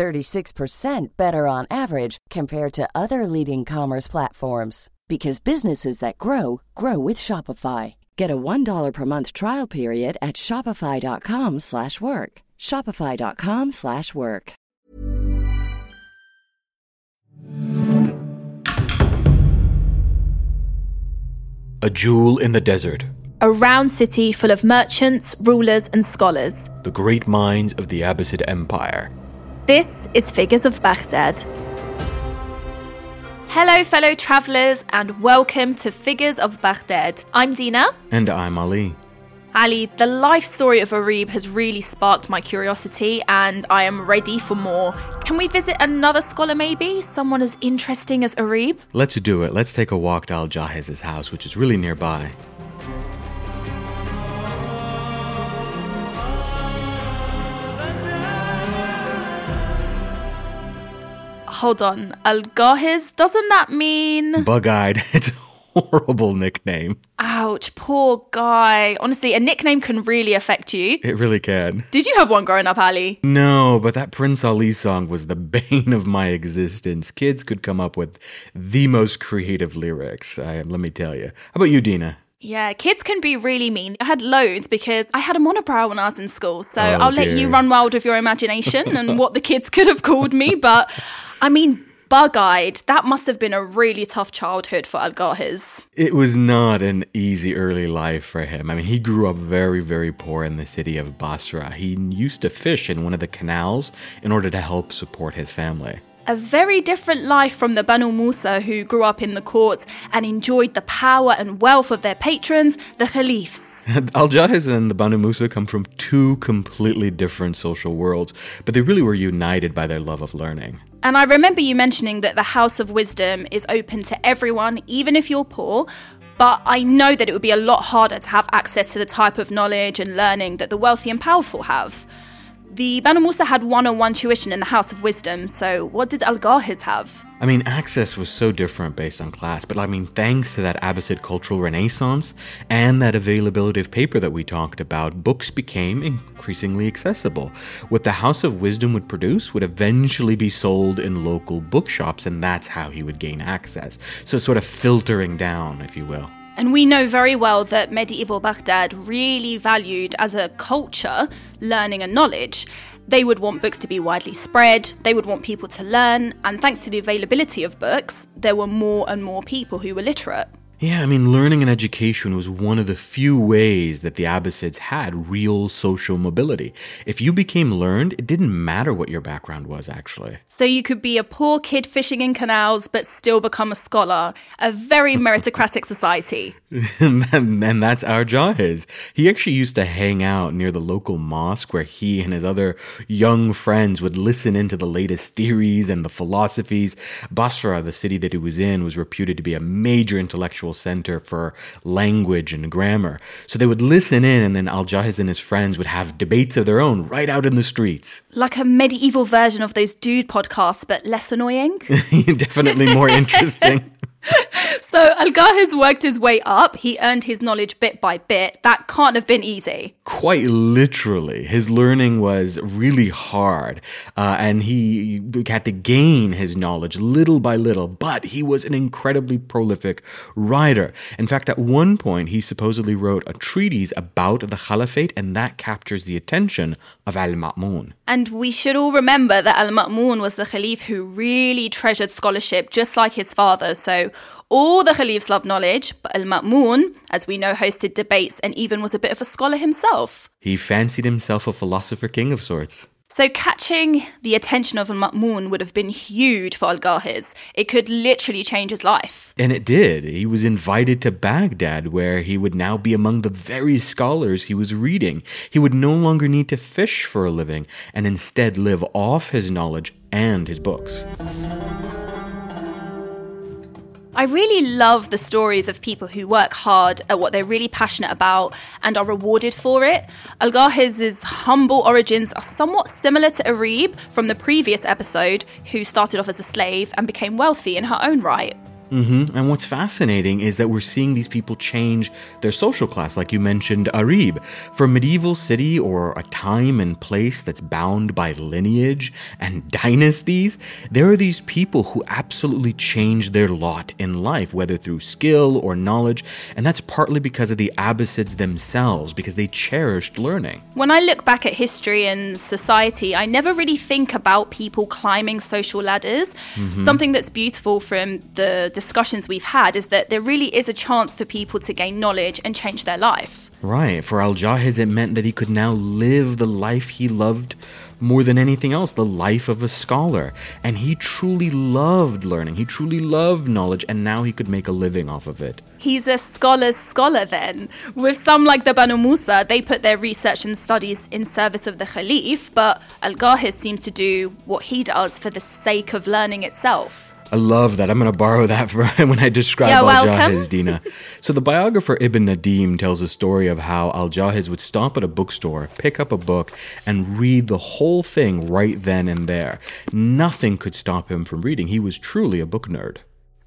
36% better on average compared to other leading commerce platforms because businesses that grow grow with Shopify. Get a $1 per month trial period at shopify.com/work. shopify.com/work. A jewel in the desert. A round city full of merchants, rulers, and scholars. The great minds of the Abbasid Empire. This is Figures of Baghdad. Hello, fellow travellers, and welcome to Figures of Baghdad. I'm Deana. And I'm Ali. Ali, the life story of Arib has really sparked my curiosity, and I am ready for more. Can we visit another scholar, maybe? Someone as interesting as Arib? Let's do it. Let's take a walk to Al Jahiz's house, which is really nearby. Hold on. Al Gahiz? Doesn't that mean. Bug eyed. It's a horrible nickname. Ouch, poor guy. Honestly, a nickname can really affect you. It really can. Did you have one growing up, Ali? No, but that Prince Ali song was the bane of my existence. Kids could come up with the most creative lyrics, I, let me tell you. How about you, Deana? Yeah, kids can be really mean. I had loads because I had a monobrow when I was in school. So Oh, I'll let you run wild with your imagination and what the kids could have called me. But I mean, bug eyed, that must have been a really tough childhood for Al Gahiz. It was not an easy early life for him. I mean, he grew up very, very poor in the city of Basra. He used to fish in one of the canals in order to help support his family. A very different life from the Banu Musa who grew up in the court and enjoyed the power and wealth of their patrons, the Khalifs. Al Jahiz and the Banu Musa come from two completely different social worlds, but they really were united by their love of learning. And I remember you mentioning that the House of Wisdom is open to everyone, even if you're poor. But I know that it would be a lot harder to have access to the type of knowledge and learning that the wealthy and powerful have. The Banu Musa had one on one tuition in the House of Wisdom, so what did Al Gahiz have? I mean, access was so different based on class, but I mean, thanks to that Abbasid cultural renaissance and that availability of paper that we talked about, books became increasingly accessible. What the House of Wisdom would produce would eventually be sold in local bookshops, and that's how he would gain access. So, sort of filtering down, if you will. And we know very well that medieval Baghdad really valued as a culture learning and knowledge. They would want books to be widely spread, they would want people to learn, and thanks to the availability of books, there were more and more people who were literate. Yeah, I mean, learning and education was one of the few ways that the Abbasids had real social mobility. If you became learned, it didn't matter what your background was, actually. So you could be a poor kid fishing in canals but still become a scholar. A very meritocratic society. and, and that's our Jahiz. He actually used to hang out near the local mosque where he and his other young friends would listen into the latest theories and the philosophies. Basra, the city that he was in, was reputed to be a major intellectual center for language and grammar. So they would listen in, and then Al Jahiz and his friends would have debates of their own right out in the streets. Like a medieval version of those dude podcasts, but less annoying. Definitely more interesting. So Al Gahiz worked his way up. He earned his knowledge bit by bit. That can't have been easy. quite literally his learning was really hard uh, and he had to gain his knowledge little by little but he was an incredibly prolific writer in fact at one point he supposedly wrote a treatise about the caliphate and that captures the attention of al-ma'mun And we should all remember that Al Ma'mun was the Caliph who really treasured scholarship, just like his father. So all the Khalifs love knowledge, but Al Ma'mun, as we know, hosted debates and even was a bit of a scholar himself. he fancied himself a philosopher king of sorts So catching the attention of Al Ma'mun would have been huge for Al Gahiz. It could literally change his life. And it did. He was invited to Baghdad, where he would now be among the very scholars he was reading. He would no longer need to fish for a living and instead live off his knowledge and his books. I really love the stories of people who work hard at what they're really passionate about and are rewarded for it. Algahiz's humble origins are somewhat similar to Arib from the previous episode, who started off as a slave and became wealthy in her own right. Mm-hmm. And what's fascinating is that we're seeing these people change their social class, like you mentioned, Arib. For a medieval city or a time and place that's bound by lineage and dynasties, there are these people who absolutely change their lot in life, whether through skill or knowledge. And that's partly because of the Abbasids themselves, because they cherished learning. When I look back at history and society, I never really think about people climbing social ladders. Mm-hmm. Something that's beautiful from the discussions we've had is that there really is a chance for people to gain knowledge and change their life. Right. For Al Jahiz, it meant that he could now live the life he loved more than anything else, the life of a scholar. And he truly loved learning. He truly loved knowledge, and now he could make a living off of it. He's a scholar's scholar then. With some like the Banu Musa, they put their research and studies in service of the Khalif, but Al Ghahiz seems to do what he does for the sake of learning itself. I love that. I'm going to borrow that for when I describe Al Jahiz, Deana. So, the biographer Ibn Nadim tells a story of how Al Jahiz would stop at a bookstore, pick up a book, and read the whole thing right then and there. Nothing could stop him from reading. He was truly a book nerd.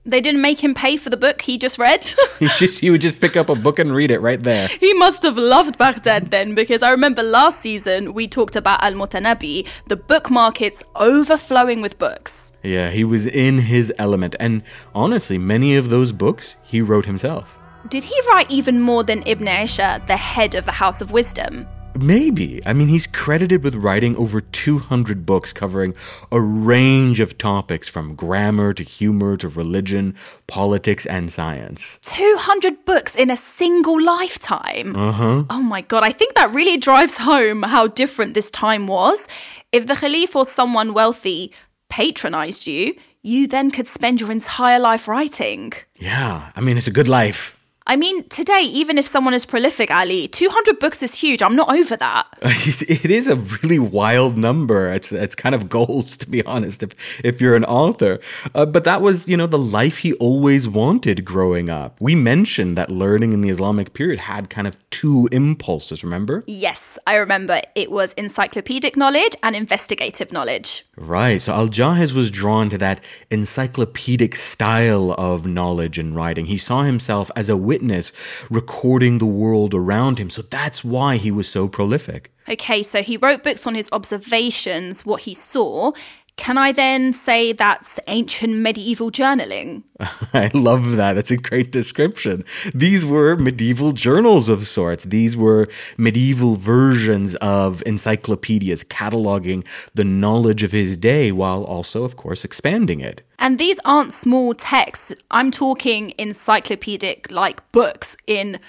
They didn't make him pay for the book he just read. he just he would just pick up a book and read it right there. He must have loved Baghdad then, because I remember last season we talked about Al Mutanabi, the book markets overflowing with books. Yeah, he was in his element, and honestly, many of those books he wrote himself. Did he write even more than Ibn Ishaq, the head of the House of Wisdom? Maybe. I mean, he's credited with writing over 200 books covering a range of topics from grammar to humor to religion, politics, and science. 200 books in a single lifetime? Uh huh. Oh my god, I think that really drives home how different this time was. If the Khalif or someone wealthy patronized you, you then could spend your entire life writing. Yeah, I mean, it's a good life. I mean, today, even if someone is prolific, Ali, 200 books is huge. I'm not over that. It is a really wild number. It's, it's kind of goals, to be honest, if, if you're an author. Uh, but that was, you know, the life he always wanted growing up. We mentioned that learning in the Islamic period had kind of two impulses, remember? Yes, I remember. It was encyclopedic knowledge and investigative knowledge. Right. So Al Jahiz was drawn to that encyclopedic style of knowledge and writing. He saw himself as a witness recording the world around him. So that's why he was so prolific. Okay, so he wrote books on his observations, what he saw, can I then say that's ancient medieval journaling? I love that. That's a great description. These were medieval journals of sorts. These were medieval versions of encyclopedias cataloging the knowledge of his day while also, of course, expanding it. And these aren't small texts. I'm talking encyclopedic like books in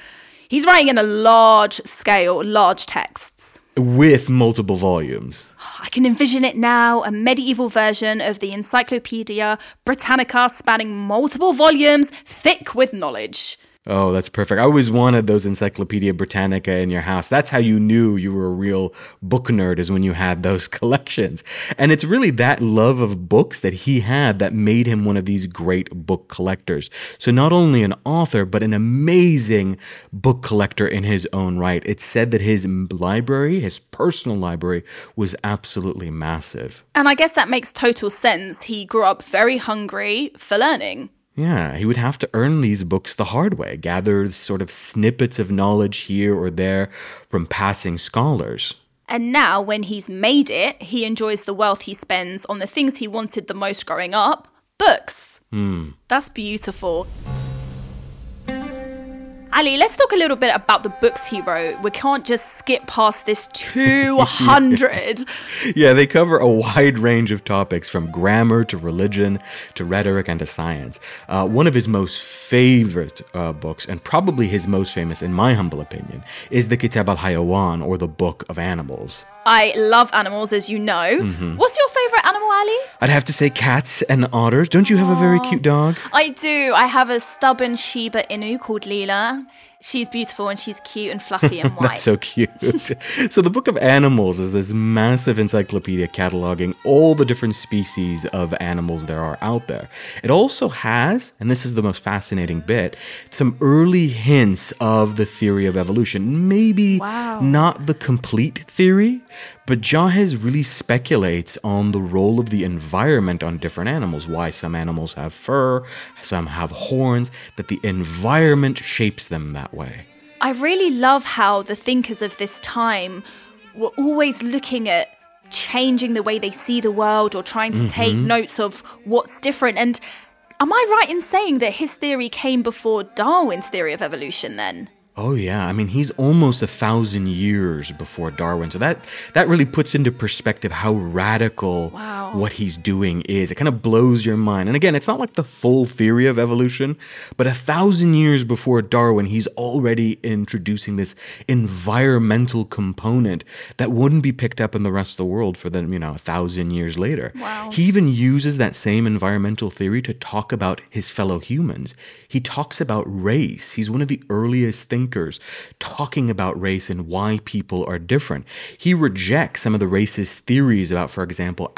he's writing in a large scale, large texts with multiple volumes. I can envision it now a medieval version of the Encyclopedia Britannica spanning multiple volumes, thick with knowledge. Oh, that's perfect. I always wanted those Encyclopedia Britannica in your house. That's how you knew you were a real book nerd, is when you had those collections. And it's really that love of books that he had that made him one of these great book collectors. So, not only an author, but an amazing book collector in his own right. It's said that his library, his personal library, was absolutely massive. And I guess that makes total sense. He grew up very hungry for learning. Yeah, he would have to earn these books the hard way, gather sort of snippets of knowledge here or there from passing scholars. And now, when he's made it, he enjoys the wealth he spends on the things he wanted the most growing up books. Mm. That's beautiful. Ali, let's talk a little bit about the books he wrote. We can't just skip past this 200. yeah, they cover a wide range of topics from grammar to religion to rhetoric and to science. Uh, one of his most favorite uh, books, and probably his most famous, in my humble opinion, is the Kitab al Hayawan, or the Book of Animals. I love animals, as you know. Mm-hmm. What's your favorite animal, Ali? I'd have to say cats and otters. Don't you have Aww. a very cute dog? I do. I have a stubborn Shiba Inu called Leela. She's beautiful and she's cute and fluffy and white. That's so cute. so, the Book of Animals is this massive encyclopedia cataloging all the different species of animals there are out there. It also has, and this is the most fascinating bit, some early hints of the theory of evolution. Maybe Wow. not the complete theory, but Jahiz really speculates on the role of the environment on different animals, why some animals have fur, some have horns, that the environment shapes them that way. I really love how the thinkers of this time were always looking at changing the way they see the world or trying to take mm-hmm. notes of what's different. And am I right in saying that his theory came before Darwin's theory of evolution then? Oh yeah, I mean he's almost a thousand years before Darwin, so that that really puts into perspective how radical Wow. What he's doing is. It kind of blows your mind. And again, it's not like the full theory of evolution, but a thousand years before Darwin, he's already introducing this environmental component that wouldn't be picked up in the rest of the world for them, you know a thousand years later. Wow. He even uses that same environmental theory to talk about his fellow humans. He talks about race. He's one of the earliest thinkers talking about race and why people are different. He rejects some of the racist theories about, for example,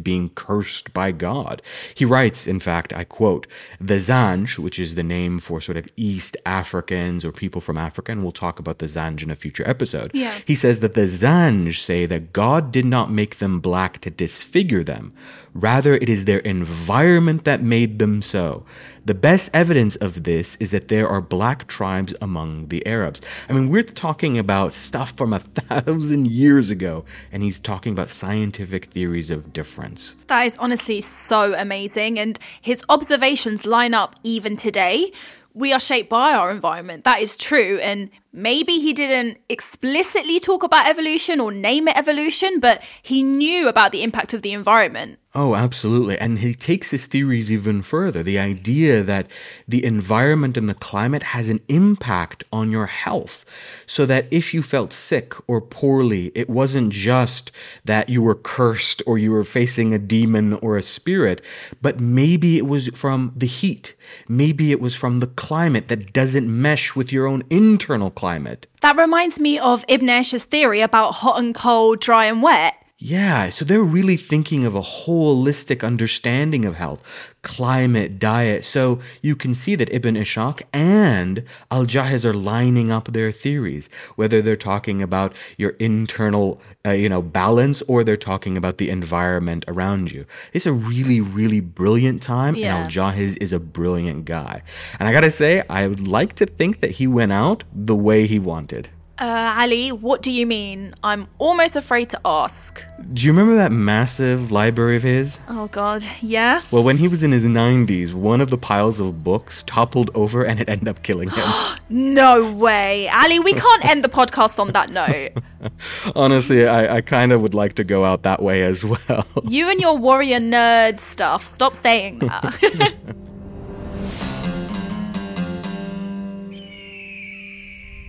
Being cursed by God. He writes, in fact, I quote, the Zanj, which is the name for sort of East Africans or people from Africa, and we'll talk about the Zanj in a future episode. Yeah. He says that the Zanj say that God did not make them black to disfigure them. Rather, it is their environment that made them so. The best evidence of this is that there are black tribes among the Arabs. I mean, we're talking about stuff from a thousand years ago, and he's talking about scientific theories of difference. That is honestly so amazing. And his observations line up even today. We are shaped by our environment. That is true. And maybe he didn't explicitly talk about evolution or name it evolution, but he knew about the impact of the environment. Oh, absolutely. And he takes his theories even further. The idea that the environment and the climate has an impact on your health. So that if you felt sick or poorly, it wasn't just that you were cursed or you were facing a demon or a spirit, but maybe it was from the heat. Maybe it was from the climate that doesn't mesh with your own internal climate. That reminds me of Ibn Ishaq's theory about hot and cold, dry and wet. Yeah, so they're really thinking of a holistic understanding of health, climate, diet. So you can see that Ibn Ishaq and Al Jahiz are lining up their theories, whether they're talking about your internal, uh, you know, balance or they're talking about the environment around you. It's a really, really brilliant time, Yeah. and Al Jahiz is a brilliant guy. And I gotta say, I would like to think that he went out the way he wanted. Uh, Ali, what do you mean? I'm almost afraid to ask. Do you remember that massive library of his? Oh, God. Yeah? Well, when he was in his 90s, one of the piles of books toppled over and it ended up killing him. No way. Ali, we can't end the podcast on that note. Honestly, I, I kind of would like to go out that way as well. You and your warrior nerd stuff. Stop saying that.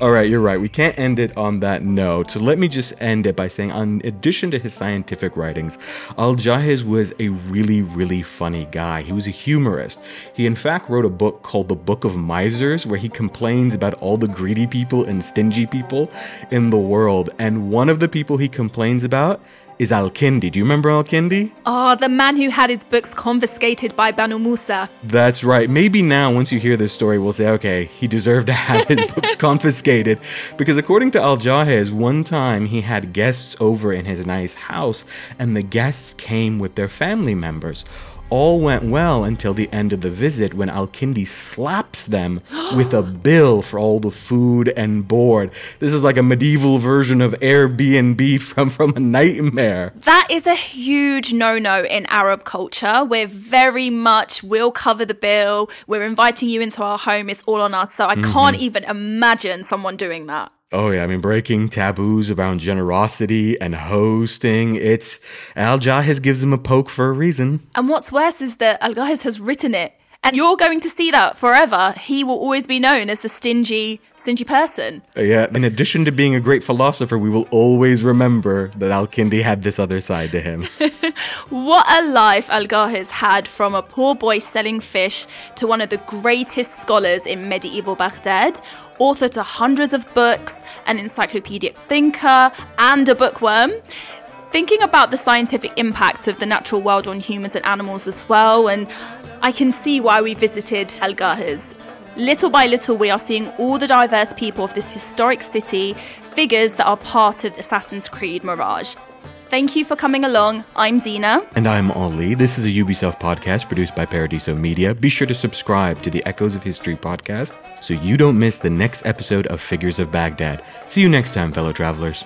All right, you're right. We can't end it on that note. So let me just end it by saying, in addition to his scientific writings, Al Jahiz was a really, really funny guy. He was a humorist. He, in fact, wrote a book called The Book of Misers, where he complains about all the greedy people and stingy people in the world. And one of the people he complains about is Al Kindi. Do you remember Al Kindi? oh, ah, the man who had his books confiscated by Banu Musa. That's right. Maybe now, once you hear this story, we'll say, okay, he deserved to have his books confiscated. Because according to Al Jahiz, one time he had guests over in his nice house, and the guests came with their family members. All went well until the end of the visit when Al Kindi slaps them with a bill for all the food and board. This is like a medieval version of Airbnb from, from a nightmare. That is a huge no no in Arab culture. We're very much, we'll cover the bill. We're inviting you into our home. It's all on us. So I mm-hmm. can't even imagine someone doing that. Oh yeah, I mean breaking taboos around generosity and hosting. It's Al Jahiz gives him a poke for a reason. And what's worse is that Al Ghiz has written it And you're going to see that forever. He will always be known as the stingy, stingy person. Uh, yeah, in addition to being a great philosopher, we will always remember that Al Kindi had this other side to him. what a life Algahis had from a poor boy selling fish to one of the greatest scholars in medieval Baghdad, author to hundreds of books, an encyclopedic thinker, and a bookworm thinking about the scientific impact of the natural world on humans and animals as well, and I can see why we visited Algahis. Little by little, we are seeing all the diverse people of this historic city, figures that are part of Assassin's Creed Mirage. Thank you for coming along. I'm Deana. And I'm Ali. This is a Ubisoft podcast produced by Paradiso Media. Be sure to subscribe to the Echoes of History podcast so you don't miss the next episode of Figures of Baghdad. See you next time, fellow travelers.